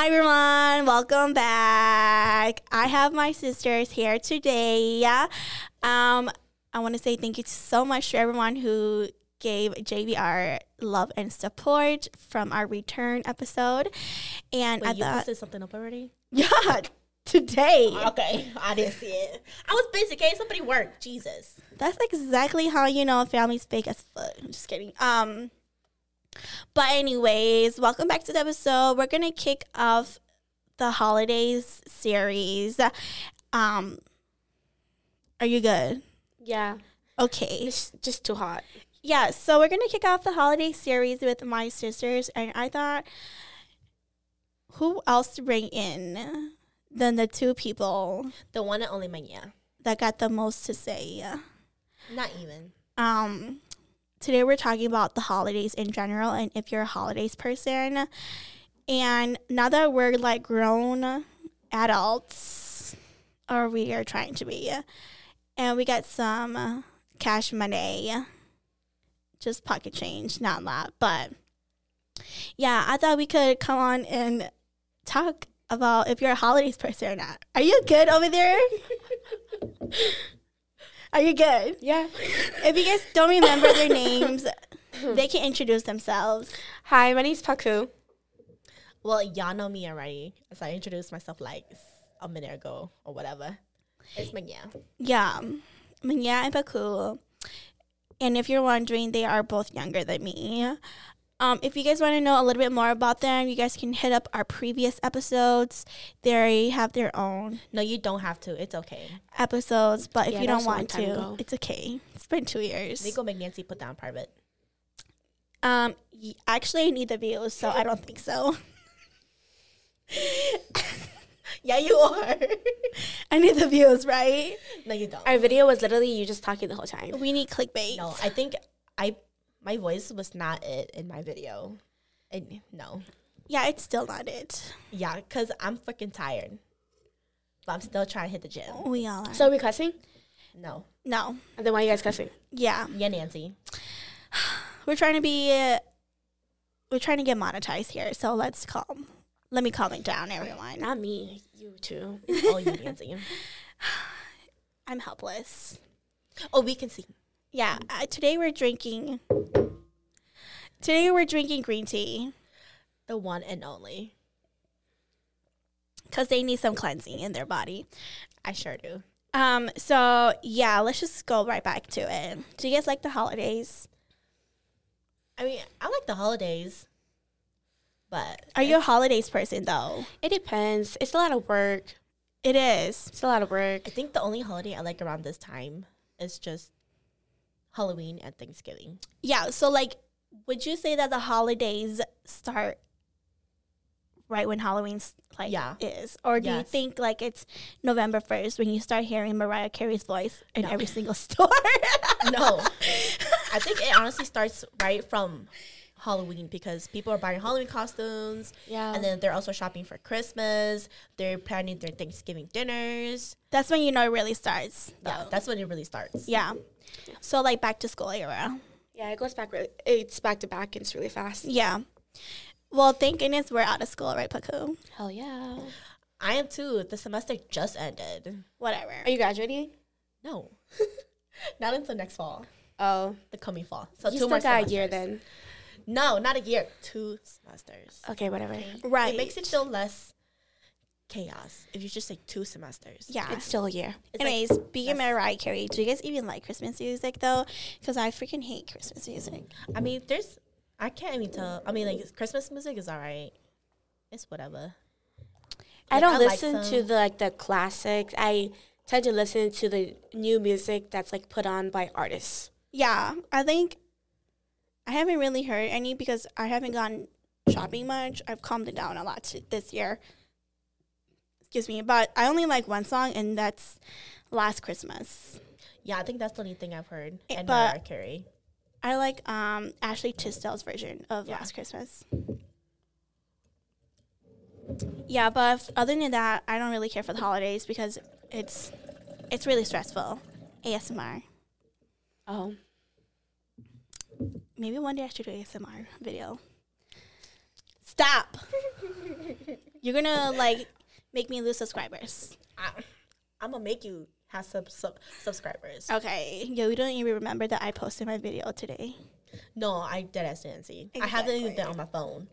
Hi everyone, welcome back. I have my sisters here today. Um, I want to say thank you so much to everyone who gave JVR love and support from our return episode. And Wait, I you thought, posted something up already? yeah, today. Okay, I didn't see it. I was busy. Okay, somebody worked. Jesus. That's exactly how you know a family's fake as fuck. I'm just kidding. Um, but anyways, welcome back to the episode. We're gonna kick off the holidays series. Um, are you good? Yeah, Okay. it's just too hot. Yeah. So we're gonna kick off the holiday series with my sisters, and I thought, who else to bring in than the two people The one and only Mania. that got the most to say? Not even. um today we're talking about the holidays in general and if you're a holidays person. And now that we're like grown adults or we are trying to be and we got some cash money just pocket change not a lot but yeah i thought we could come on and talk about if you're a holidays person or not. Are you good over there are you good Yeah. if you guys don't remember their names, they can introduce themselves. Hi, my name's Paku. Well, y'all know me already, as I introduced myself like a minute ago or whatever. It's Mania. Yeah, Manya and Baku. And if you're wondering, they are both younger than me. Um, if you guys want to know a little bit more about them, you guys can hit up our previous episodes. They have their own No, you don't have to. It's okay. episodes, but if Yeah, you that don't was a long want time to, ago. it's okay. It's been two years. They go make Nancy put down private. Um, y- actually, I need the views, so I don't think so. Yeah, you are. I need the views, right? no, you don't. Our video was literally you just talking the whole time. We need clickbait. no, I think I my voice was not it in my video. And no. Yeah, it's still not it. Yeah, because I'm freaking tired. But I'm still trying to hit the gym. We all are. So are we cussing? No. no. And then why are you guys cussing? Yeah. Yeah, Nancy. We're trying to be uh, we're trying to get monetized here. So let's calm. Let me calm it down, everyone. Not me. You too. It's all you, Nancy. I'm helpless. Oh, we can see. Yeah, uh, today we're drinking Today we're drinking green tea The one and only. cuz they need some cleansing in their body. I sure do. Um so yeah, let's just go right back to it. Do you guys like the holidays? I mean, I like the holidays, but Are you a holidays person though? It depends. It's a lot of work. It is. It's a lot of work. I think the only holiday I like around this time is just Halloween and Thanksgiving. Yeah, so like would you say that the holidays start right when Halloween's like Yeah. is? Or do you think like it's November 1st when you start hearing Mariah Carey's voice in No. every single store? No, I think it honestly starts right from Halloween because people are buying Halloween costumes Yeah. and then they're also shopping for Christmas. They're planning their Thanksgiving dinners. That's when you know it really starts. Yeah, that's when it really starts. Yeah. So like back to school era. yeah, it goes back really it's back to back and it's really fast. Yeah. Well, thank goodness we're out of school, right, Paku? Hell yeah. I am too. The semester just ended. Whatever. Are you graduating? No, not until next fall, Oh. the coming fall. So you two still more got a year then. No, not a year. Two semesters. Okay, whatever. Right. It makes it feel less chaos if you just say two semesters. yeah. It's still a year. It's Anyways, speaking of that's- Mariah Carey, do you guys even like Christmas music though? Because I freaking hate Christmas music. I mean, there's. I can't even tell. I mean, like Christmas music is alright. It's whatever. I don't I like listen to the like the classics. I tend to listen to the new music that's like put on by artists. Yeah, I think I haven't really heard any because I haven't gone shopping much. I've calmed it down a lot t- this year. Excuse me, but I only like one song, and that's "Last Christmas." Yeah, I think that's the only thing I've heard. Eh, And but- Mariah Carey. I like um Ashley Tisdale's version of Yeah. "Last Christmas." Yeah, but other than that, I don't really care for the holidays because it's it's really stressful. ASMR. Oh. Maybe one day I should do ASMR video. Stop. You're gonna like make me lose subscribers. I, I'm gonna make you have sub, sub subscribers. Okay. Yo, we don't even remember that I posted my video today. No, I dead ass didn't see. I haven't even been on my phone.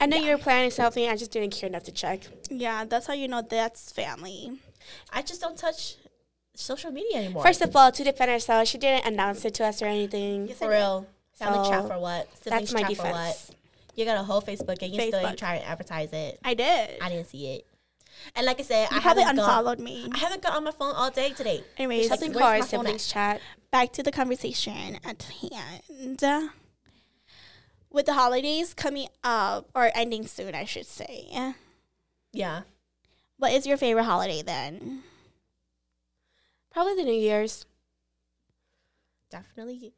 I know you were planning something. I just didn't care enough to check. Yeah, that's how you know that's family. I just don't touch social media anymore. First of all, to defend herself, she didn't announce it to us or anything. Yes, for real. Family So, chat for what? Siblings That's my chat for what? defense. You got a whole Facebook and you still Facebook. ain't try to advertise it. I did. I didn't see it. And like I said, you I probably haven't gone, unfollowed me. I haven't got on my phone all day today. Anyways, Something where's called my our phone siblings chat. back to the conversation at hand. With the holidays coming up or ending soon, I should say. Yeah. What is your favorite holiday then? Probably the New Year's. Definitely.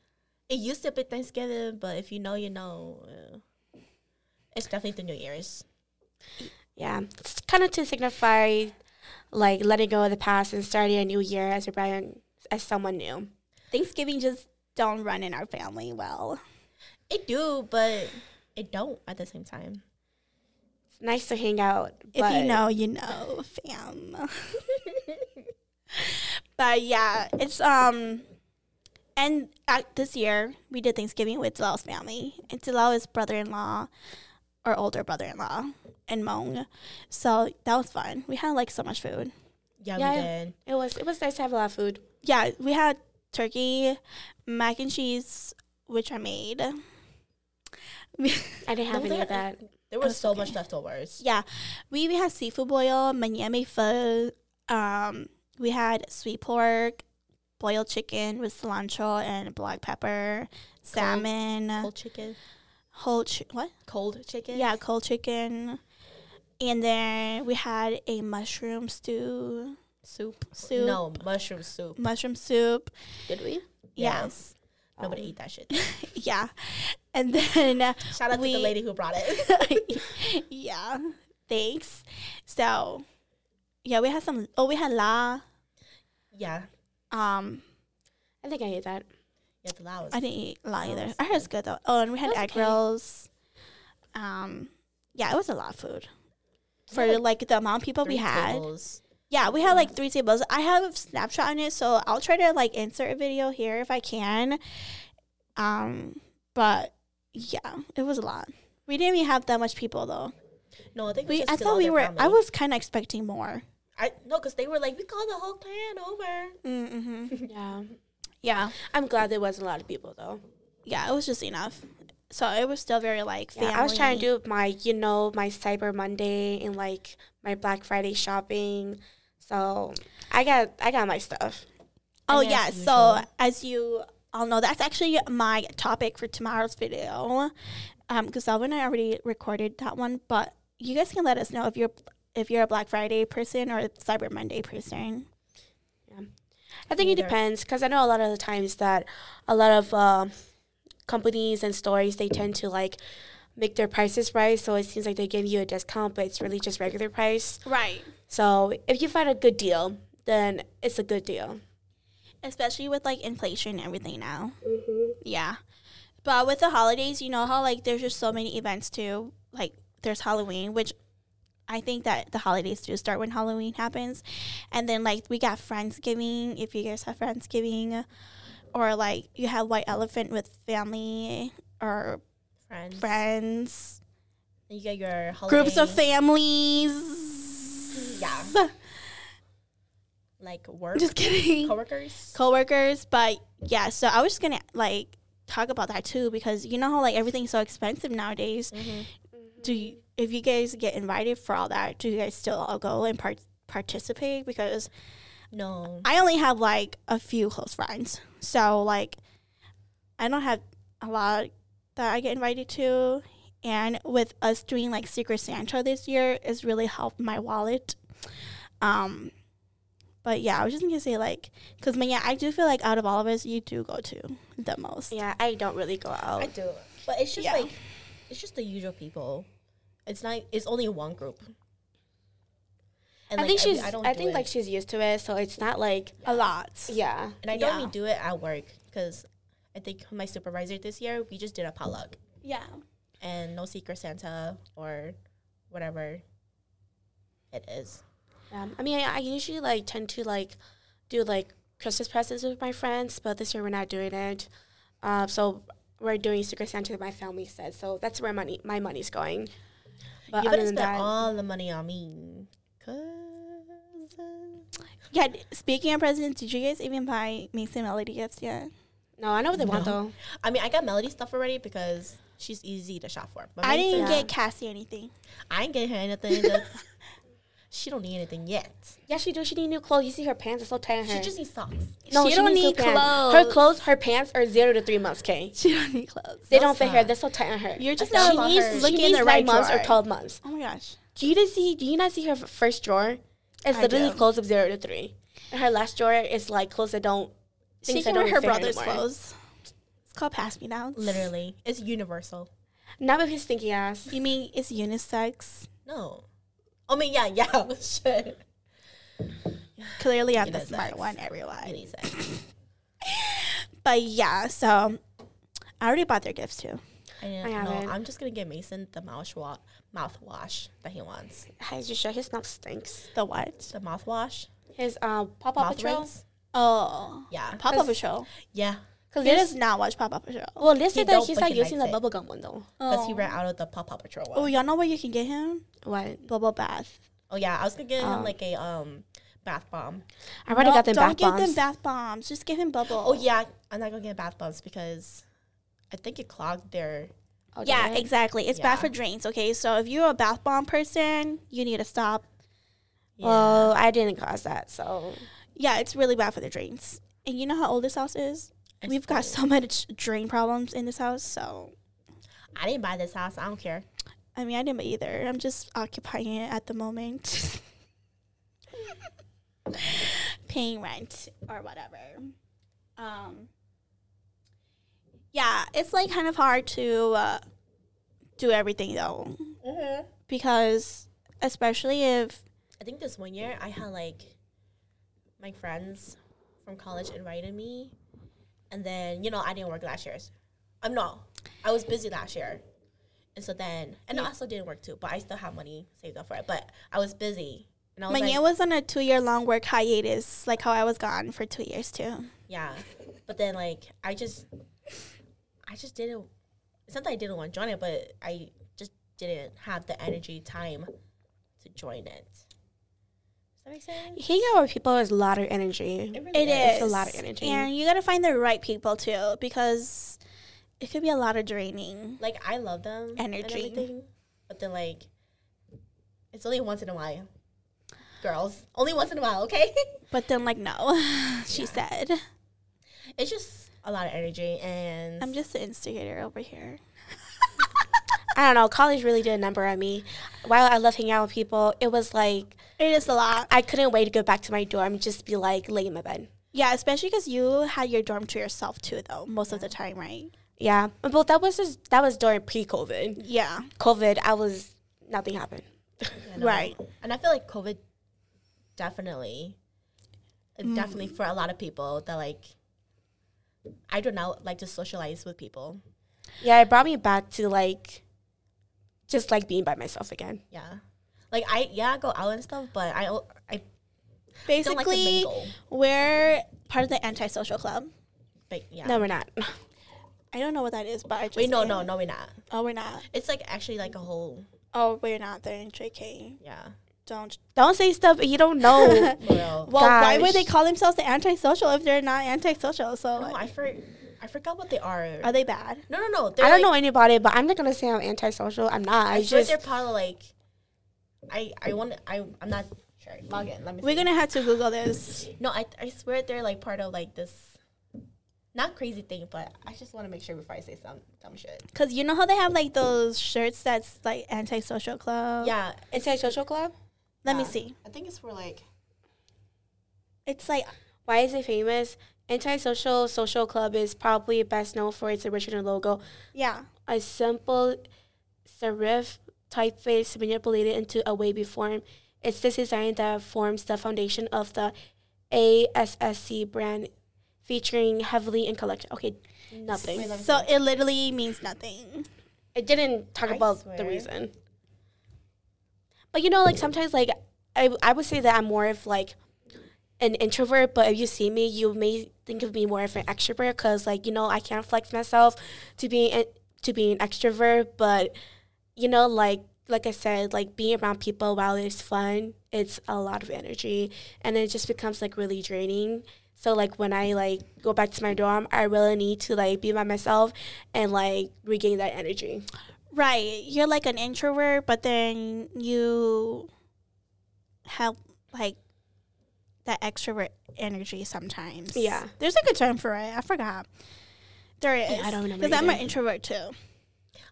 It used to be Thanksgiving, but if you know, you know. uh, it's definitely the New Year's. Yeah, it's kind of to signify like letting go of the past and starting a new year as a brand as someone new. Thanksgiving just don't run in our family well. It do, but it don't at the same time. It's nice to hang out. If but you know, you know, fam. but yeah, it's um and uh, this year we did Thanksgiving with Tilao's family. And Tilao is brother in law or older brother in law in Hmong. So that was fun. We had like so much food. Yeah, Yeah. we did. it was it was nice to have a lot of food. Yeah, we had turkey, mac and cheese, which I made. I didn't have any of that. There was That's so okay. much leftovers. Yeah, we even had seafood boil, manyame pho. Um, we had sweet pork, boiled chicken with cilantro and black pepper, salmon, Cold chicken. whole chi- what? Cold chicken. Yeah, cold chicken, and then we had a mushroom stew, Soup. Soup. No, mushroom soup. mushroom soup. Did we? Yeah. Yes. Nobody Um, eat that shit. Yeah, and then uh, Shout out to the lady who brought it. yeah, thanks. So, yeah, we had some. Oh, we had la. Yeah. Um, I think I ate that. Yeah, the. I didn't eat a lot either. I heard it's good though. Oh, and we had egg okay. rolls. Um, yeah, it was a lot of food for Yeah, like, the amount of people we had. tables. Yeah, we had like three tables. I have a snapshot on it, so I'll try to like insert a video here if I can. Um, but yeah, it was a lot. We didn't even have that much people though. No, I think We I thought we were. family. I was kind of expecting more. I no, because they were like, we called the whole clan over. Mm-hmm. Yeah. Yeah, I'm glad there wasn't a lot of people though. yeah, it was just enough. So it was still very like family. Yeah, I was trying to do my, you know, my Cyber Monday and like my Black Friday shopping. So I got I got my stuff. Oh yeah. as So as you all know, that's actually my topic for tomorrow's video. Um, because Alvin and I already recorded that one, but you guys can let us know if you're if you're a Black Friday person or a Cyber Monday person. Yeah. I think it depends because I know a lot of the times that a lot of uh, companies and stores they tend to like make their prices right, so it seems like they give you a discount, but it's really just regular price. Right. So if you find a good deal, then it's a good deal. Especially with like inflation and everything now. Yeah. But with the holidays, you know how like there's just so many events too. Like there's Halloween, which I think that the holidays do start when Halloween happens. And then like we got Friendsgiving, if you guys have Friendsgiving. Or like you have White Elephant with family or Friends. friends. You get your holiday, Groups of families. Yeah. like work Just kidding. coworkers. coworkers but yeah so i was just gonna like talk about that too because you know how like everything's so expensive nowadays Mhm. do you, if you guys get invited for all that do you guys still all go and part- participate because No. i only have like a few close friends so like i don't have a lot that i get invited to and with us doing like secret santa this year it's really helped my wallet um but yeah i was just gonna say like because yeah i do feel like out of all of us you do go to the most Yeah, I don't really go out. I do, but it's just Yeah. like it's just the usual people. It's not. It's only one group. And I like, think she's. I, don't do think it. like she's used to it, so it's not like. a lot Yeah. and I yeah. don't do it at work because I think my supervisor this year we just did a potluck yeah and no secret Santa or whatever it is. Um, I mean, I, I usually like tend to like do like Christmas presents with my friends, but this year we're not doing it. Uh, so we're doing Secret Santa with my family said. So that's where money my money's going. But you better spend that, all the money on me, cause uh, Yeah. Speaking of presents, did you guys even buy Mason Melody gifts yet? no, I know what they want though. I mean I got Melody stuff already because she's easy to shop for. But I didn't Mason, get Cassie anything. I didn't get her anything. she don't need anything yet. Yeah, she do. She need new clothes. You see her pants are so tight on her. She just needs socks. no, she, don't needs new need pants. clothes. Her clothes, her pants are zero to three months. Okay, She don't need clothes. they don't fit her. They're so tight on her. You're just not she needs, her. she looking in needs the right months or twelve months. Oh my gosh. Do you not see? Do you not see her first drawer? It's I literally do. clothes of zero to three, and her last drawer is like clothes that don't. She can wear her brother's anymore. clothes. It's called pass me downs. Literally, it's universal. Not with his stinky ass. You mean it's unisex? No, I mean yeah, yeah, shit. Clearly, I'm the smart one, everyone. But yeah, so I already bought their gifts too. I, I. I'm just gonna get Mason the mouthwash, mouthwash that he wants. His just shut. His mouth stinks. The what? The mouthwash, His um pop up patrol. rinse. Oh, Yeah, Pop Up Patrol. yeah. Because He does is. not watch Pop Up Patrol. Well, Liz He said that don't, he's like using the likes it. bubblegum one though. Because he Oh. ran out of the Pop Up Patrol one. Oh, y'all know where you can get him? What? Bubble bath. Oh yeah, I was gonna get Oh. him like a um bath bomb. I already No, got them don't bath give bombs. them bath bombs. Just give him bubble. Oh yeah, I'm not gonna get bath bombs because I think it clogged their. Oh, Yeah, exactly. It's bad for drains. Okay, so if you're a bath bomb person, you need to stop. Yeah. Well, I didn't cause that, so Yeah, it's really bad for the drains. And you know how old this house is? We've got so much drain problems in this house. So I didn't buy this house. I don't care. I mean, I didn't either. I'm just occupying it at the moment, paying rent or whatever. Um, yeah, it's like kind of hard to uh, do everything though, Mm-hmm. because especially if I think this one year I had like my friends from college invited me, and then you know I didn't work last year. I'm um, no, I was busy last year, and so then and I also didn't work too, but I still have money saved up for it. But I was busy, and I was Manya like, was on a two year long work hiatus, like how I was gone for two years too. yeah. But then like I just, I just didn't. It's not that I didn't want to join it, but I just didn't have the energy, time to join it. Does that make sense? hanging out with people is a lot of energy. really It is It's a lot of energy. and you gotta find the right people too, because it could be a lot of draining. like I love them Energy. everything, but then like it's only once in a while. Girls, only once in a while, okay? But then, like, no, she said. it's just a lot of energy, and I'm just the instigator over here. I don't know. College really did a number on me. While I love hanging out with people, it was like It is a lot. I couldn't wait to go back to my dorm and just be like lay in my bed. Yeah, especially because you had your dorm to yourself too, though, most of the time, right? Yeah, but that was just that was during pre-COVID. Yeah. COVID, I was nothing happened. you know. Right. And I feel like COVID definitely, Mm. definitely for a lot of people that like, I do not like to socialize with people. Yeah, it brought me back to like just like being by myself again. Yeah, like I yeah I go out and stuff, but I I don't like Basically, we're part of the antisocial club. But yeah, No, we're not. I don't know what that is, but I just. wait, no, am. no, no, we're not. Oh, we're not. It's like actually like a whole Oh, we're not. They're in JK. yeah. Don't. Don't say stuff you don't know. Well, why would they call themselves the antisocial if they're not antisocial? So, no, I for, I forgot what they are. are they bad? no, no, no. They're I don't like, know anybody, but I'm not gonna say I'm antisocial. I'm not. I, I just they're part of like. I I want I I'm not sure. Log in. Let me. We're see. gonna have to Google this. No, I I swear they're like part of like this. Not crazy thing, but I just want to make sure before I say some dumb shit. Cause you know how they have like those shirts that's like anti-social club. Yeah, anti-social club. Let me see. I think it's for like It's like Why is it famous? Antisocial Social Club is probably best known for its original logo, yeah. a simple serif typeface manipulated into a wavy form. It's this design that forms the foundation of the ASSC brand, featuring heavily in collection. Okay, nothing. Wait, let me So it literally means nothing. It didn't talk I about the reason. But you know, like sometimes, like I, I would say that I'm more of like an introvert. But if you see me, you may think of me more of an extrovert because, like, you know, I can't flex myself to being an- to being an extrovert. But you know, like like I said, like being around people while it's fun, it's a lot of energy, and it just becomes like really draining. So like when I like go back to my dorm, I really need to like be by myself and like regain that energy. Right. You're like an introvert, but then you have like that extrovert energy sometimes. Yeah. There's a good term for it. I forgot. There is. I don't remember Because I'm an introvert too.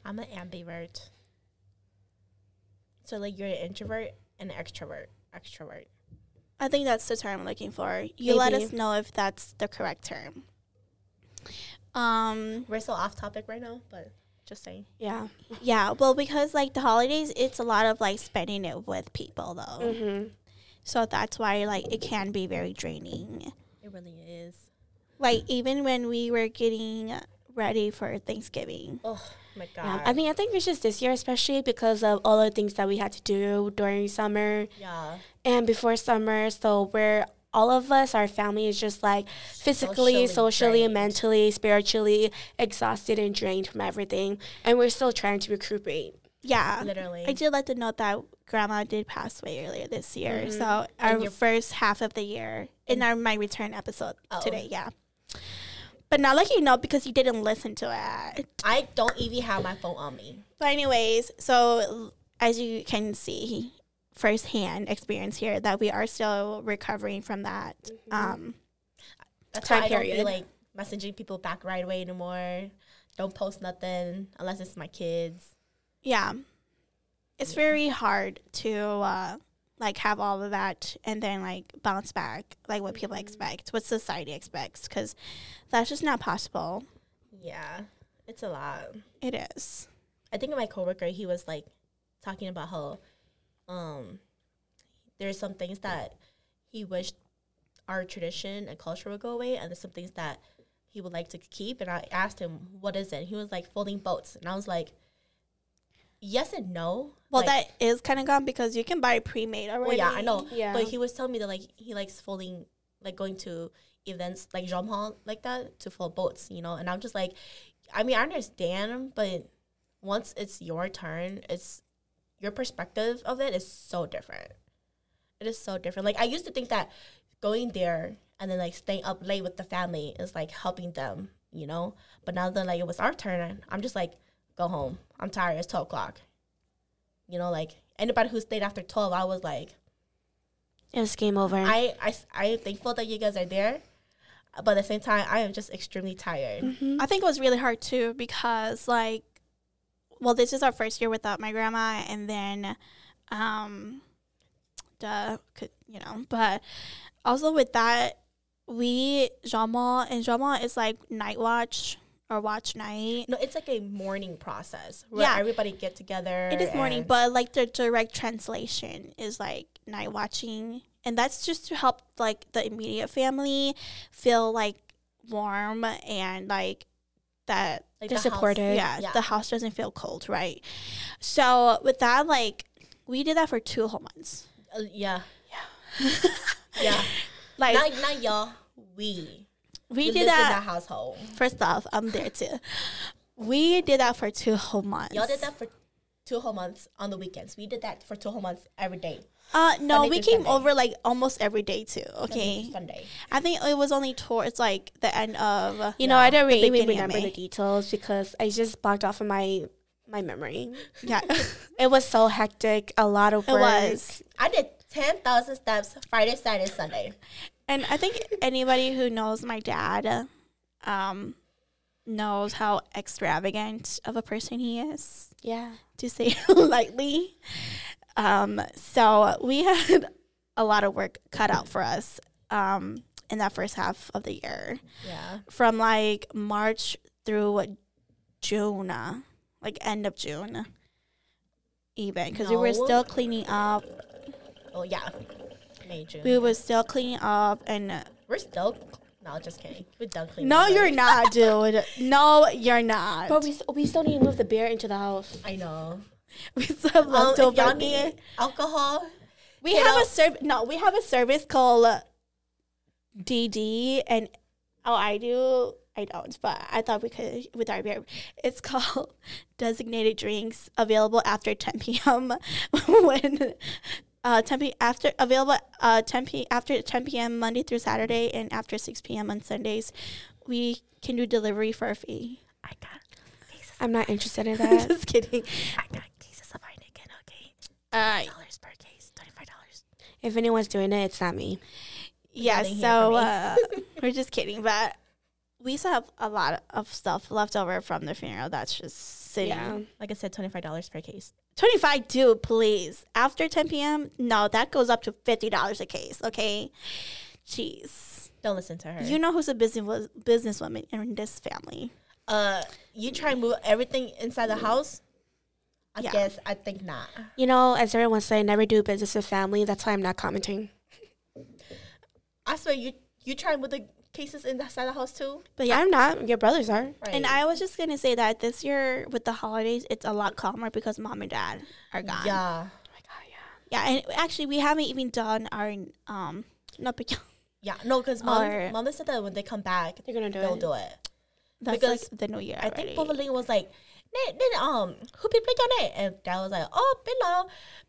I'm an ambivert. So like you're an introvert and an extrovert. Extrovert. I think that's the term I'm looking for. You let us know if that's the correct term. Um We're still off topic right now, but just saying. Yeah. yeah, well because like the holidays it's a lot of like spending it with people though. Mm-hmm. So that's why like it can be very draining. It really is. Like even when we were getting ready for Thanksgiving. Oh my god. Yeah. I mean, I think it's just this year, especially because of all the things that we had to do during summer yeah. and before summer. So we're all of us, our family is just like physically, Socially socially, drained. mentally, spiritually exhausted and drained from everything, and we're still trying to recuperate. Yeah. Literally. I did like to note that grandma did pass away earlier this year. Mhm. So our first half of the year in our my return episode Oh. today, yeah. But not like you know because you didn't listen to it. I don't even have my phone on me. But anyways, so as you can see firsthand experience here that we are still recovering from that. Um That's Time why I don't be like messaging people back right away anymore. Don't post nothing unless it's my kids. yeah. It's very hard to uh like have all of that and then like bounce back like what people expect, what society expects cuz that's just not possible. Yeah. It's a lot. It is. I think of my coworker, he was like talking about how um there's some things that he wished our tradition and culture would go away and there's some things that he would like to keep and I asked him what is it? He was like folding boats and I was like yes and no. Well, Like, that is kind of gone because you can buy pre-made already. well yeah, I know. Yeah. But he was telling me that like he likes folding like going to events like Jean Paul like that to fold boats, you know, and I'm just like I mean I understand, but once it's your turn, it's your perspective of it is so different. It is so different. Like I used to think that going there and then like staying up late with the family is like helping them, you know. But now that like it was our turn, I'm just like, go home. I'm tired. It's twelve o'clock. You know, like anybody who stayed after twelve, I was like, it was game over. I I I am thankful that you guys are there, but at the same time, I am just extremely tired. Mhm. I think it was really hard too because like well this is our first year without my grandma and then um duh could you know but also with that we Jama and Jama is like night watch or watch night. No, it's like a morning process where Yeah. everybody get together. It is morning, but like the direct translation is like night watching, and that's just to help like the immediate family feel like warm and like that. like they're the house- supported. Yeah, yeah. the house doesn't feel cold, right? So with that, like we did that for two whole months. Uh, yeah, yeah. Like not not y'all. We we lived did in that. that household. First off, I'm there too. We did that for two whole months. Y'all did that for two whole months on the weekends. We did that for two whole months every day. Uh, no, Sunday we came Sunday. over like almost every day too. Okay, to Sunday. I think it was only towards like the end of. You know, I don't really even beginning of remember the details because I just blocked off of my my memory. Yeah, It was so hectic, a lot of it was. I did ten thousand steps Friday, Saturday, Sunday. And I think anybody who knows my dad, um, knows how extravagant of a person he is, Yeah. to say lightly. Um, so we had a lot of work cut out for us um, in that first half of the year, Yeah. from like March through June, like end of June, even because we were still cleaning up. Oh yeah. May June. We were still cleaning up and. We're still. No, just kidding. We're done cleaning. No, but- you're not, dude. No, you're not. But we, we still need to move the bear into the house. I know. we still have Um, if leftover y'all beer. need alcohol, We have know- a service. No, we have a service called DD, and oh, I do. I don't, but I thought we could with our beer. It's called designated drinks available after 10 p.m. when uh 10 p after available uh 10 p after 10 p.m. Monday through Saturday and after 6 p.m. on Sundays. We can do delivery for a fee. I got cases. I'm not interested in that. Just kidding. I got cases of Heineken. Okay, Uh, dollars per case, twenty five dollars. if anyone's doing it, it's not me. Yeah, so uh, we're just kidding, but we still have a lot of stuff left over from the funeral that's just sitting. Yeah. Like I said, twenty five dollars per case. 25 too, please. After 10 p.m., no, that goes up to $50 a case, okay? Jeez. Don't listen to her. You know who's a business businesswoman in this family. uh, you try and move everything inside the house. I Yeah. guess I think not. You know, as everyone say, never do business with family. That's why I'm not commenting. I swear you you try and move the cases inside the house too. But yeah, I'm not. Your brothers are. Right. and I was just going to say that this year with the holidays, it's a lot calmer because mom and dad are gone. yeah Oh my god, yeah. Yeah, and actually, we haven't even done our, um, not but yeah no because mom mom said that when they come back They're gonna do it they'll it. do it. that's Because like the new year I already. think Bovaling was like, "Then then um who people on it?" And dad was like, "Oh, bilo,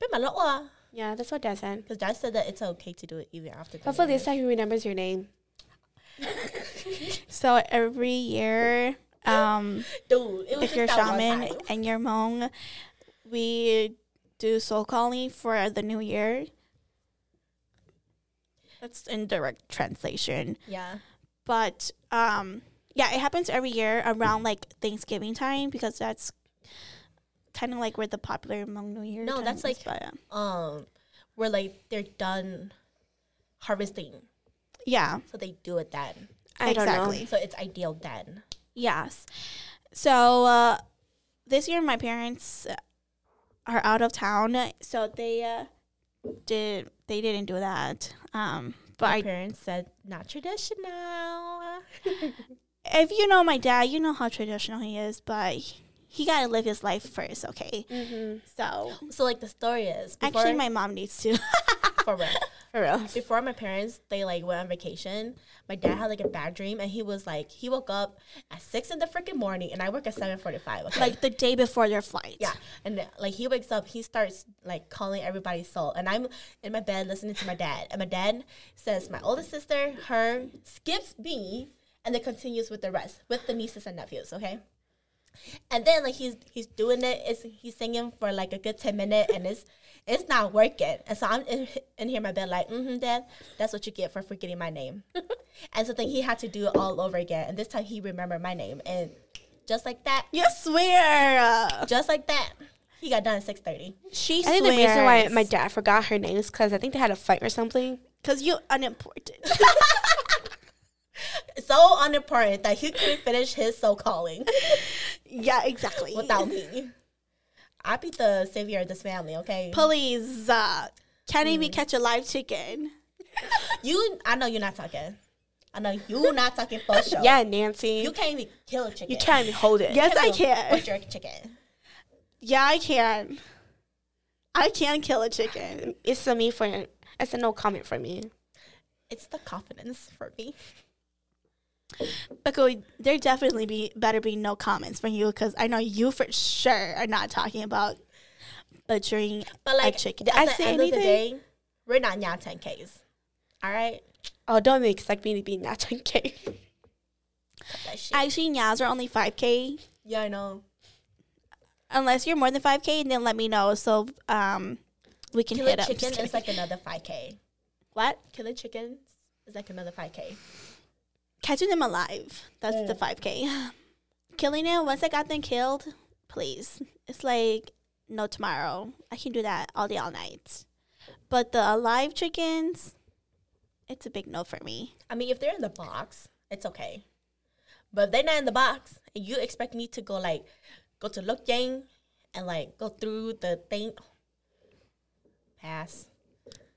bilo Yeah, that's what Dad said. Because dad said that it's okay to do it even after. the Hopefully this time he remembers your name. So every year, um, dude, if you're just that one shaman and you're Hmong, we do soul calling for the new year. That's in direct translation. Yeah, But um, yeah, it happens every year around like Thanksgiving time because that's kind of like where the popular Hmong New Year. No, that's is, like- but, uh, um, where like they're done harvesting, yeah, so they do it then. I exactly. So it's ideal then. Yes. So uh, this year, my parents are out of town, so they uh, did they didn't do that. Um, but My I, parents said not traditional. if you know my dad, you know how traditional he is, but he gotta live his life first, okay? Mm-hmm. So so like the story is actually, my mom needs to. for real. For real. before my parents they like went on vacation my dad had like a bad dream and he was like he woke up at six in the freaking morning and i work at 7.45 okay like the day before their flight. yeah and like he wakes up he starts like calling everybody's soul and i'm in my bed listening to my dad and my dad says my oldest sister her skips me and then continues with the rest with the nieces and nephews okay and then like he's he's doing it. It's, he's singing for like a good 10 minutes and it's it's not working. And so i'm in, in here in my bed like mm-hmm dad that's what you get for forgetting my name. And so then he had to do it all over again. And this time he remembered my name. And just like that You swear. Just like that he got done at 6.30 she I think the reason why my dad forgot her name is because I think they had a fight or something. Because you unimportant. so unimportant that he couldn't finish his soul calling yeah, exactly. without me i be the savior of this family okay Please, uh, can't Mm. even catch a live chicken. you i know you're not talking i know you're not talking for sure Yeah, Nancy. you can't even kill a chicken You can't even hold it. Yes, I can. butcher a chicken Yeah, I can. I can kill a chicken. It's a me for it's a no comment for me. it's the confidence for me But go, there definitely be better be no comments from you because I know you for sure are not talking about butchering but like chicken. at Did I the say end of the anything? day we're not Nya 10ks all right Oh, don't even expect me to be not 10K. Cut that. Actually, Nyas are only 5K. yeah i know Unless you're more than 5K, and then let me know so um we can killing hit up. chicken Just is like another 5k what? killing chickens is like another 5k Catching them alive. That's Mm. the 5K. Killing them, once I got them killed, please. It's like, no tomorrow. I can do that all day, all night. But the alive chickens, it's a big no for me. I mean, if they're in the box, it's okay. But if they're not in the box, and you expect me to go like go to Look Yang and like go through the thing, pass,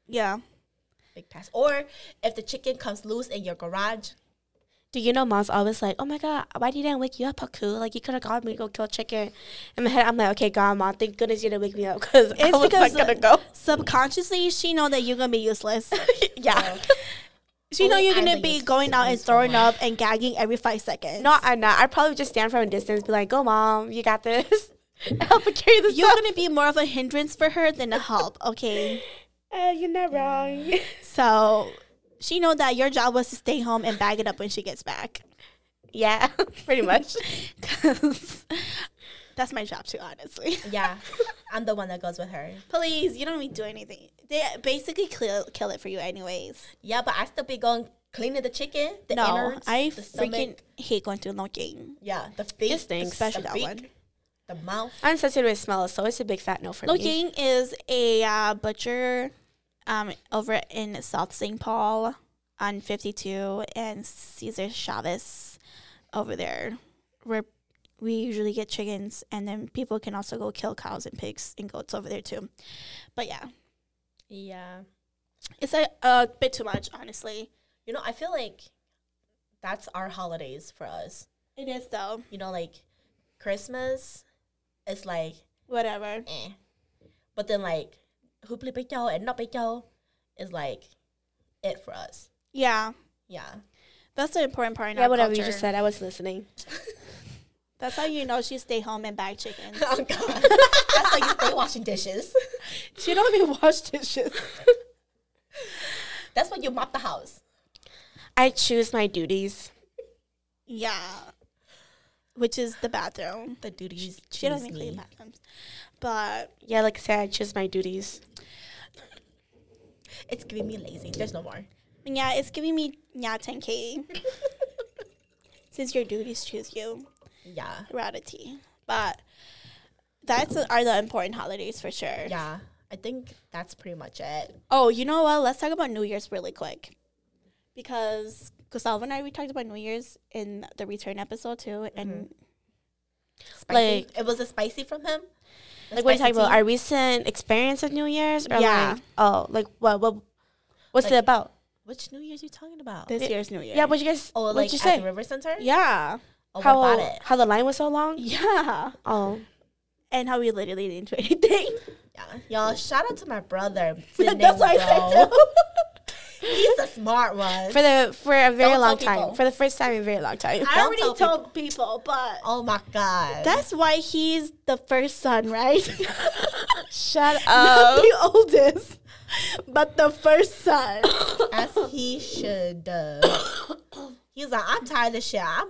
Yeah. big pass. Or if the chicken comes loose in your garage, Do you know mom's always like, oh my god, why didn't I wake you up, Haku? Like you could have called me to go kill chicken. In my head, I'm like, okay, God, mom, thank goodness you didn't wake me up because I was because, not gonna go. Subconsciously, she know that you're gonna be useless. yeah. she know you're gonna be going out and throwing up and gagging every five seconds. No, I'm not. I'd probably just stand from a distance, be like, go, mom, you got this. Help her carry this you're stuff. gonna be more of a hindrance for her than a help. Okay, Uh, you're not wrong. so she know that your job was to stay home and bag it up when she gets back. yeah, pretty much. 'Cause that's my job too, honestly. Yeah, I'm the one that goes with her. Please, you don't need to do anything. They basically kill kill it for you anyways. Yeah, but I still be going cleaning the chicken, the no, innards, I the freaking stomach. hate going through looking. Yeah, the feet, It stinks. Especially the that beak, one. the mouth. I'm sensitive to smell, so it's a big fat no for me. Looking is a uh, butcher um, over in South St. Paul on 52 and Cesar Chavez over there where we usually get chickens and then people can also go kill cows and pigs and goats over there too. But yeah, Yeah, it's a, a bit too much, honestly. you know, I feel like that's our holidays for us. It is though. You know, like Christmas is like Whatever. eh, but then like Hoopli Big and Not Big is like it for us. Yeah, Yeah, that's the important part in Yeah, our whatever culture. you just said, I was listening. That's how you know she stay home and bag chickens. oh god, that's how you stay washing dishes. she don't even wash dishes. That's when you mop the house. I choose my duties. Yeah. Which is the bathroom. The duties. She doesn't even clean me. bathrooms. But Yeah, like I said, I choose my duties. It's giving me lazy. There's no more. yeah, it's giving me yeah 10k since your duties choose you. Yeah, Rarity. But that's are the important holidays for sure. yeah. I think that's pretty much it. Oh, you know what? Let's talk about New Year's really quick. Because Gustavo and I we talked about New Year's in the return episode too and mm-hmm. Spicy. Like- it was a spicy from him. The Like, what are you spicy talking about? Our recent experience of New Year's? Or Yeah. Like, oh, like what? What? What's Like- it about? Which New Year's you talking about? this Yeah. year's New Year. Yeah, what you guys? oh, what'd like you at say? the River Center. yeah. Oh, how about it? how the line was so long? Yeah. Oh, And how we literally didn't do anything. Yeah, y'all. Shout out to my brother. That's what I said too. He's the smart one. for the for a very Don't long time. people. For the first time in a very long time. I Don't already tell told people, but oh my god. that's why he's the first son, right? Shut up. Not up. the oldest, but the first son. as he should. Uh, he's like, I'm tired of this shit. I'm,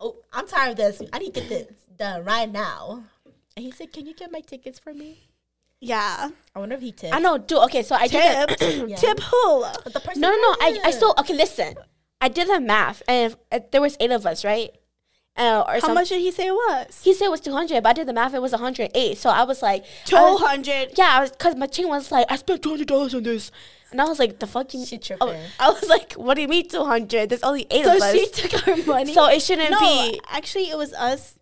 oh, I'm tired of this. I need to get this done right now. And he said, Can you get my tickets for me? Yeah. I wonder if he tipped. I know, dude. Okay, so I did. Tip. Yeah. Tip who? The person no, no, no. I, I did. still okay. Listen, I did the math, and if, if there was eight of us, right? Uh, or How some, much did he say it was? He said it was two hundred, but I did the math. It was one hundred eight. So I was like, 200? I was- yeah, I was because my chain was like, I spent two hundred dollars on this, and I was like, the fucking. She Oh. I was like, what do you mean two hundred? There's only eight So of us. So she took our money. so it shouldn't no, be. actually, it was us.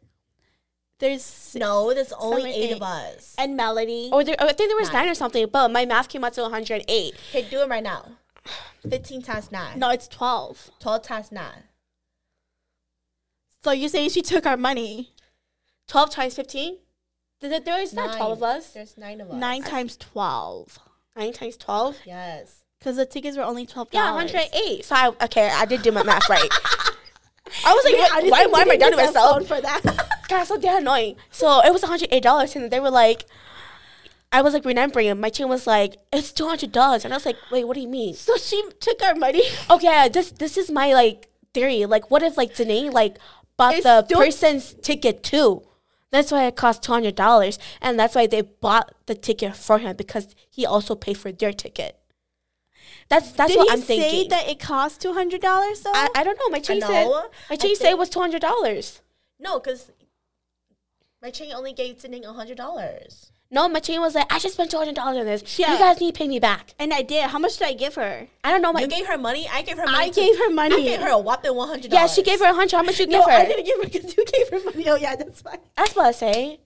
There's No, there's only Seven, eight eight. of us. and Melody. Or there, oh, I think there was Nine. nine or something, but my math came out to 108. Okay, do it right now. 15 times 9. No, it's twelve. 12 times 9. So you're saying she took our money? 12 times 15? There, there is not 12 of us. There's 9 of us. Nine times twelve. 9 times 12? Yes. Because the tickets were only twelve Yeah, 108. So, I, okay, I did do my math right. I was like, Yeah, what- I didn't why, why am I down to myself? for that? God, so damn annoying. So it was $108, and they were like, I was like remembering, and my chain was like, it's $200. And I was like, wait, what do you mean? so she took our money. Okay, this this is my like theory. Like, what if like Danae like bought It's the person's ticket too? That's why it cost two hundred dollars, and that's why they bought the ticket for him because he also paid for their ticket. That's that's Did what he I'm thinking. say that it cost two hundred dollars? though. I, I don't know. My chain said my chain said it was two hundred dollars. No, because my chain only gave Sydney $100. No, my chain was like, I just spent two hundred dollars on this. Yeah. You guys need to pay me back. and I did. How much did I give her? I don't know. My You gave her money. I gave her money. I too. gave her money. I gave her a whopping $100. yeah, she gave her a hundred. How much you No, give her? I didn't give her because you gave her money. Oh yeah, that's fine. That's what I say.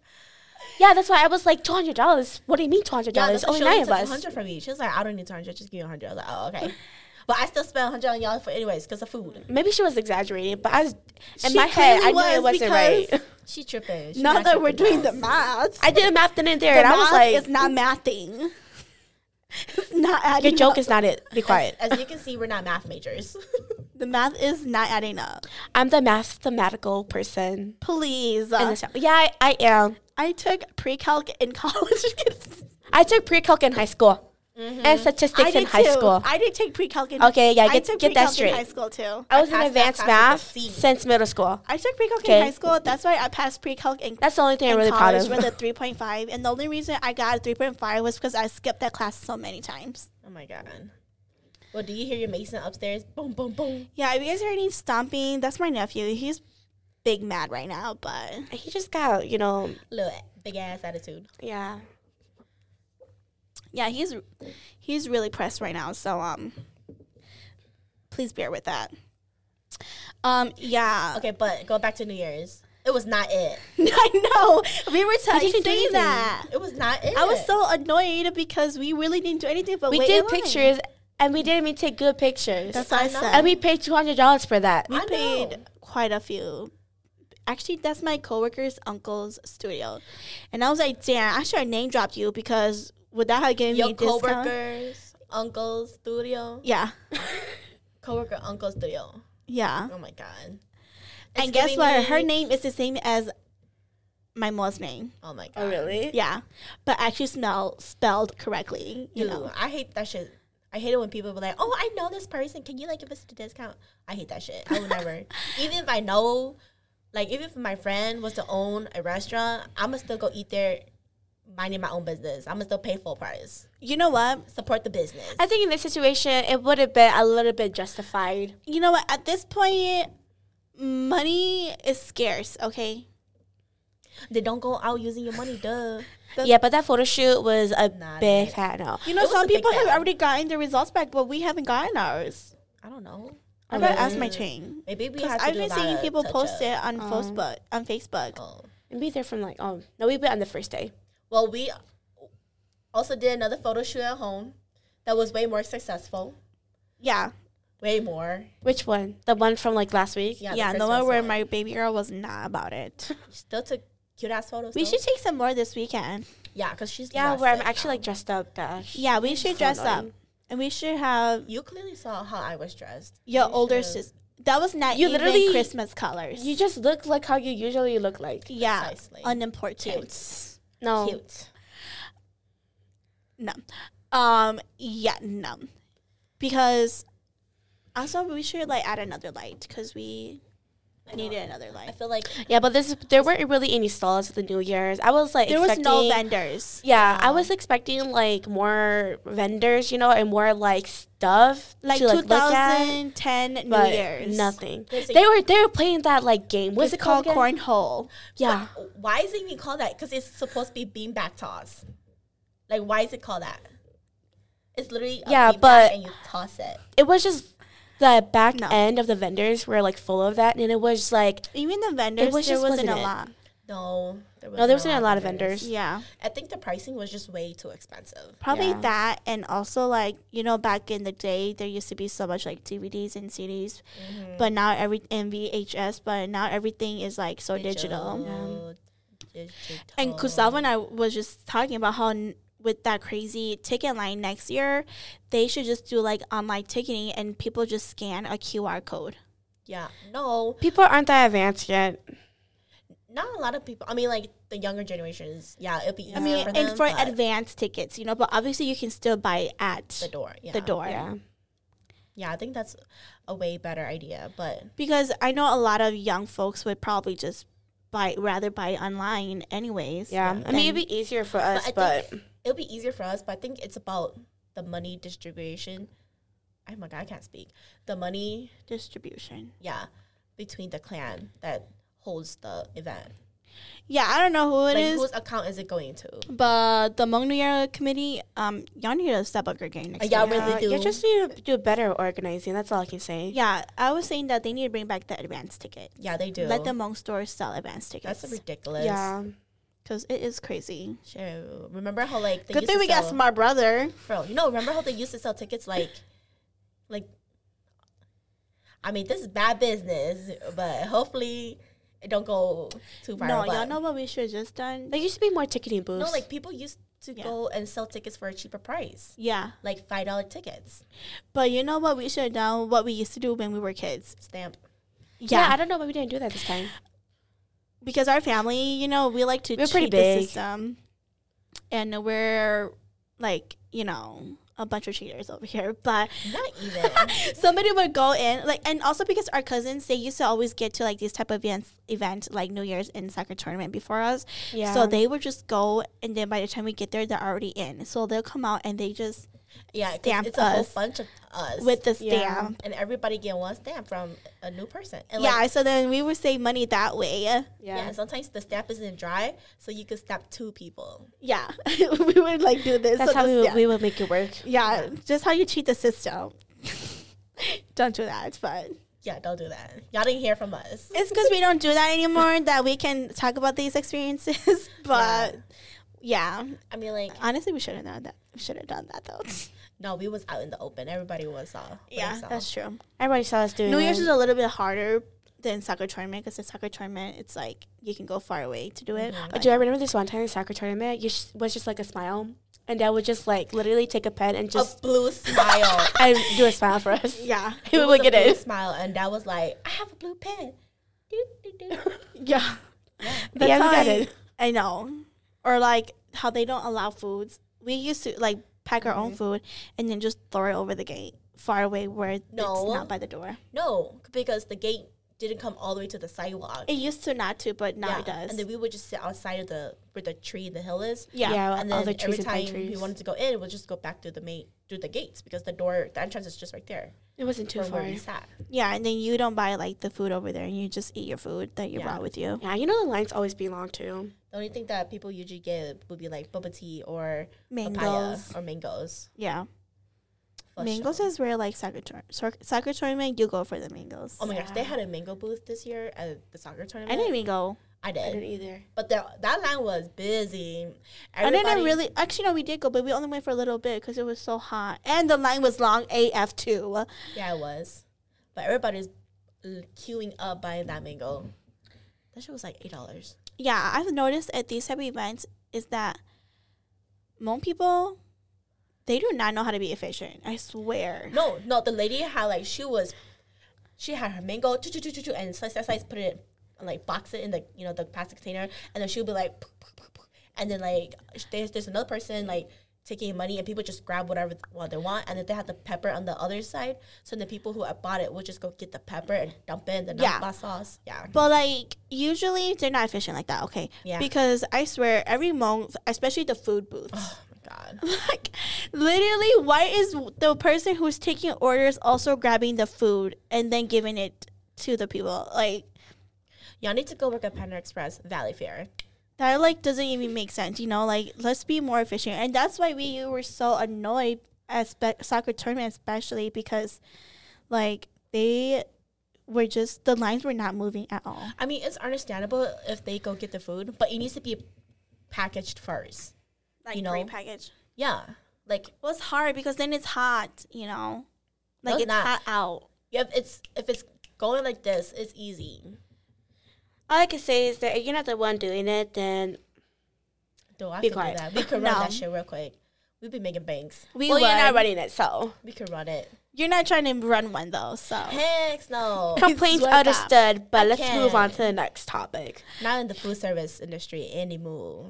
Yeah, that's why I was like two hundred dollars. What do you mean two hundred dollars? that's Only she nine only of took us. 100 from me. She was like, I don't need 200. Just give me 100. I was like, oh, okay. But I still spent hundred on y'all for anyways because of food. Maybe she was exaggerating, but I was in She my head. I clearly knew it was wasn't right. She tripping. She Now not that we're tripping, doing the math, I did a math in there, the and I was like, it's not mathing. It's not adding "Your joke up. is not it. Be quiet." As, as you can see, we're not math majors. The math is not adding up. I'm the mathematical person. Please. in this. Yeah, I, I am. I took pre-calc in college. I took pre-calc in high school Mm-hmm. and statistics I in high too. school. I did take pre-calc in Okay, yeah, I get- took get that pre-calc in straight. high school too. I was I in advanced class with a math since middle school. I took pre-calc Okay. in high school. That's why I passed pre-calc in, That's the only thing I'm in really proud college of. with a 3.5. And the only reason I got a 3.5 was because I skipped that class so many times. oh my god. Well, do you hear your Mason upstairs? Boom, boom, boom. Yeah, if you guys heard any stomping, that's my nephew. He's big mad right now, but he just got, you know, Little big ass attitude. yeah. Yeah, he's he's really pressed right now. So um, please bear with that. Um, yeah, Okay, but go back to New Year's. It was not it. I know. We were telling didn't do that. It was not it. I was so annoyed because we really didn't do anything but We did pictures and we didn't even take good pictures. That's what I I said. and we paid two hundred dollars for that. we I paid know. quite a few. Actually, that's my coworker's uncle's studio, and I was like, "Damn, I should have name dropped you because would that have given me Your discount?" coworkers, uncle's studio, Yeah, coworker, uncle's studio. yeah. Oh my god. and guess what? me- Her name is the same as my mom's name. Oh my god. Oh really? Yeah, but actually smell spelled correctly. You Dude, know. I hate that shit. I hate it when people be like, "Oh, I know this person. Can you like give us a discount?" I hate that shit. I would never. Even if I know, like, even if my friend was to own a restaurant, I'ma still go eat there, minding my own business. I'ma still pay full price. You know what? Support the business. I think in this situation it would have been a little bit justified. You know what? At this point, money is scarce. Okay. they don't go out using your money, duh. The- yeah, but that photo shoot was a Not big it. fat no. You know, some people have already gotten their results back, but we haven't gotten ours. I don't know. I gotta ask Mm. my chain. Maybe we have to I've do been seeing people post touch-up. it on Oh. Facebook. On Facebook. Oh. Maybe they're from like oh no, we went on the first day. Well, we also did another photo shoot at home that was way more successful. Yeah, Way more. Which one? The one from like last week? Yeah, yeah. the The one where one. my baby girl was not about it. Still took cute ass photos. we though. should take some more this weekend. Yeah, because she's Yeah, where I'm actually now. like dressed up. Gosh. Yeah, we should So dress up, and we should have You clearly saw how I was dressed. your You older should've- sister. That was not You even literally- Christmas colors. You just look like how you usually look like. yeah, Precisely. unimportant. No. Cute. No. Um. Yeah. No. Because also we should like add another light because we I needed another another I feel like Yeah, but this there weren't really any stalls at the New Year's. I was like There was no vendors. Yeah, I was expecting like more vendors, you know, and more like stuff Like, to like look at. 2010 New Year's. nothing. A- They were they were playing that like game. What's it called? called cornhole. Yeah, But why is it even called that? Because it's supposed to be beanbag toss. Like, why is it called that? It's literally a Yeah, beanbag but- and you toss it. it was just the back No. end of the vendors were like full of that, and it was like Even the vendors, was there just- wasn't, wasn't a it? lot. No, there no, there wasn't a lot of vendors. Yeah, I think the pricing was just way too expensive. probably Yeah. that, and also like you know back in the day there used to be so much like DVDs and CDs, Mm-hmm. but now every and VHS, but now everything is like so digital. Digital. And Gustavo and I was just talking about how n- with that crazy ticket line next year, they should just do like online ticketing and people just scan a QR code. Yeah, no, people aren't that advanced yet. not a lot of people. I mean, like the younger generations. Yeah, it'll be easier I mean, for them. and for but advanced tickets, you know, but obviously you can still buy at the door, yeah. the door. Yeah, Yeah, I think that's a way better idea. But Because I know a lot of young folks would probably just buy rather buy online anyways. yeah. I mean, it'd be easier for us, I but, it'll be easier for us. But I think it's about the money distribution. Oh my god, I can't speak. The money, distribution. yeah, between the clan that holds the event. Yeah, I don't know who it like is, whose account is it going to? but the Hmong New Year committee, um, y'all need to step up your game next Yeah, year. really you just need to do better organizing. That's all I can say. Yeah, I was saying that they need to bring back the advance ticket. Yeah, they do. Let the Hmong stores sell advance tickets. That's ridiculous. Yeah. because it is crazy. Sure. Remember how like they Good used thing to we got sell- smart brother. Bro, you know, remember how they used to sell tickets like Like, I mean, this is bad business, but hopefully it don't go too far. No, but- y'all know what we should have just done? There used to be more ticketing booths. No, like people used to Yeah. go and sell tickets for a cheaper price, Yeah. like five dollar tickets. But you know what we should have done? What we used to do when we were kids. Stamp. yeah. Yeah. I don't know why we didn't do that this time. because our family, you know, we like to We're cheat pretty the system. And we're like, you know, a bunch of cheaters over here. But Not even. somebody would go in like and also because our cousins they used to always get to like these type of events event like new year's and soccer tournament before us Yeah. so they would just go and then by the time we get there they're already in so they'll come out and they just yeah, 'cause Stamp it's a whole bunch of us with the Yeah. stamp and everybody get one stamp from a new person. And yeah, like, so then we would save money that way yeah. yeah. and sometimes the stamp isn't dry, so you could stamp two people. yeah we would like do this That's so how we, would, we would make it work. yeah just how you cheat the system don't do that but Yeah, don't do that. Y'all didn't hear from us. it's because we don't do that anymore that we can talk about these experiences but yeah I mean, like, Honestly, we should have done that. Should have done that though. no, we was out in the open. Everybody was uh, yeah, themselves. that's true. Everybody saw us doing New Year's it. is a little bit harder than soccer tournament because the soccer tournament, it's like you can go far away to do it. Mhm. Oh, do I remember this one time in soccer tournament? You sh- was just like a smile, and Dad would just like literally take a pen and a just blue smile. and do a smile for us. yeah, He would look a at blue it. smile, and that was like, I have a blue pen. Do, do, do. yeah. Yeah. That's Yeah, how I, it. I know. Or like how they don't allow foods. We used to like pack our Mm-hmm. own food and then just throw it over the gate, far away where it's No. not by the door. No, because the gate didn't come all the way to the sidewalk. It used to not to, but now it does. And then we would just sit outside of the where the tree, the hill is. yeah. yeah, and all then the trees every and pine time we wanted to go in, we'll just go back through the main through the gates because the door, the entrance is just right there. It wasn't too far. where we sat. Yeah, and then you don't buy like the food over there, and you just eat your food that you Yeah. brought with you. Yeah, you know the lines always be long too. The only thing that people usually get would be like boba tea or Mangoes. or mangoes. Yeah, for mangoes sure. is where like soccer tour- sor- soccer tournament. You go for the mangoes. Oh my gosh, they had a mango booth this year at the soccer tournament. I tournament. didn't even go. I did. I did, didn't either. but the, that line was busy. I didn't really. Actually, no, we did go, but we only went for a little bit because it was so hot, and the line was long AF too. Yeah, it was. But everybody's queuing up buying that mango. That shit was like eight dollars. Yeah, I've noticed at these type of events is that Hmong people they do not know how to be efficient. I swear. No, no, the lady had like she was, she had her mango, choo, choo, choo, choo, choo, and slice, slice, slice, put it, like box it in the you know the plastic container, and then she'll be like, and then like there's there's another person like taking money, and people just grab whatever what they want, and then they have the pepper on the other side, so the people who bought it will just go get the pepper and dump it in the yeah. sauce. Yeah, But like usually they're not efficient like that. Okay. Yeah. Because I swear every month especially the food booths. oh my god. like literally why is the person who's taking orders also grabbing the food and then giving it to the people like Y'all need to go work at Panda Express Valley Fair. that like doesn't even make sense you know like let's be more efficient and that's why we were so annoyed at spe- soccer tournament especially because like they were just the lines were not moving at all I mean, it's understandable if they go get the food, but it needs to be packaged first. like You know? prepackaged Yeah, like well it's hard because then it's hot you know like No, it's hot out if it's if it's going like this, it's easy. All I can say is that if you're not the one doing it, then Do I Be could quiet. do that? We could No. run that shit real quick. We'd be making banks. we well, you're not running it, so We could run it. you're not trying to run one though so Heck no. complaints swear that. understood. But I let's move on to the next topic. Not in the food service industry anymore.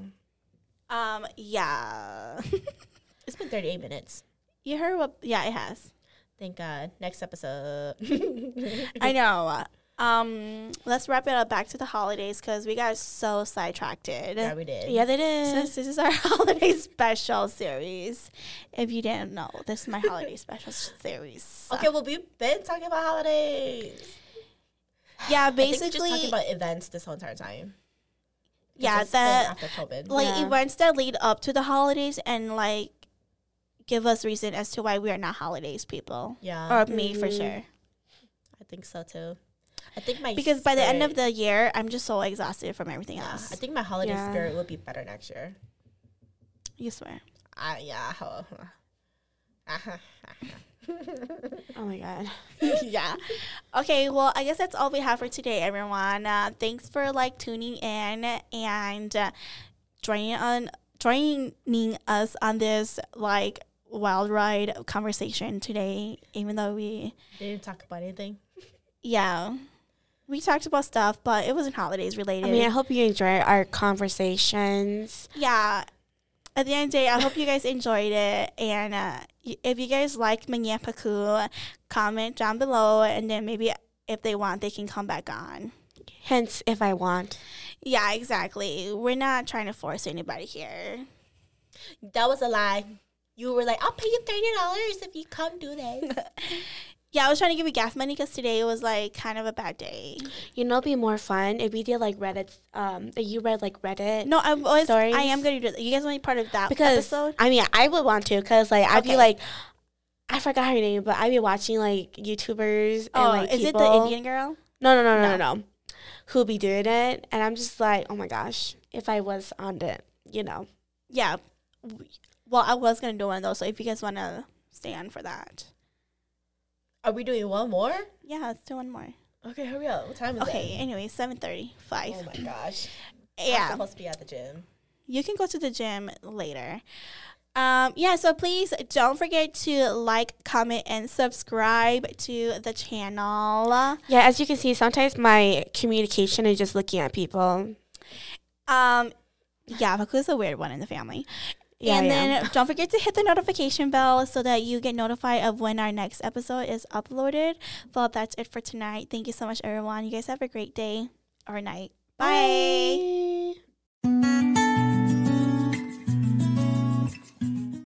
um yeah It's been 38 minutes. You heard what? Yeah, it has. Thank God. Next episode. I know. Um, let's wrap it up back to the holidays because we got so sidetracked. yeah, we did. Yeah, they did. Since this is our holiday special series, if you didn't know, this is my holiday special series. Okay, well, we've been talking about holidays. yeah, I think we're basically, just talking about events this whole entire time. Yeah, that after COVID. like Yeah. events that lead up to the holidays and like give us reason as to why we are not holidays people, yeah, or me for sure. I think so too. I think my Because by the end of the year, I'm just so exhausted from everything yeah, else. I think my holiday Yeah. spirit will be better next year. you swear. Uh, yeah. Oh my god. yeah. Okay, well, I guess that's all we have for today, everyone. Uh, thanks for like tuning in and uh, joining on joining us on this like wild ride conversation today. Even though we Didn't talk about anything. yeah we talked about stuff, but it wasn't holidays related. I mean, I hope you enjoy our conversations. yeah. At the end of the day, I hope you guys enjoyed it. And uh, if you guys like Manyapaku, comment down below. And then maybe if they want, they can come back on. Hence, if I want. Yeah, exactly. We're not trying to force anybody here. That was a lie. You were like, I'll pay you thirty dollars if you come do this. Yeah, I was trying to give you gas money because today was like kind of a bad day. You know, it'd be more fun if we did like Reddit. Um, you read like Reddit. No, I was. Stories? I am going to do that. You guys want to be part of that because episode? I mean, I would want to because like I'd Okay. be like, I forgot her name, but I'd be watching like YouTubers. And, Oh, like, is it the Indian girl? No, no, no, no, No. no, no. Who be doing it? And I'm just like, oh my gosh, if I was on it, you know. Yeah. Well, I was going to do one of those. So if you guys want to stay on for that. Are we doing one more? Yeah, let's do one more. Okay, hurry up. What time is Okay, it? Okay, anyway, 7.35. Oh my gosh. yeah. I'm yeah. supposed to be at the gym. you can go to the gym later. Um, yeah, so please don't forget to like, comment, and subscribe to the channel. Yeah, as you can see, sometimes my communication is just looking at people. Um, yeah, Paku's a weird one in the family. Yeah, and then don't forget to hit the notification bell so that you get notified of when our next episode is uploaded. Well, that's it for tonight. Thank you so much, everyone. You guys have a great day or night. Bye. Bye.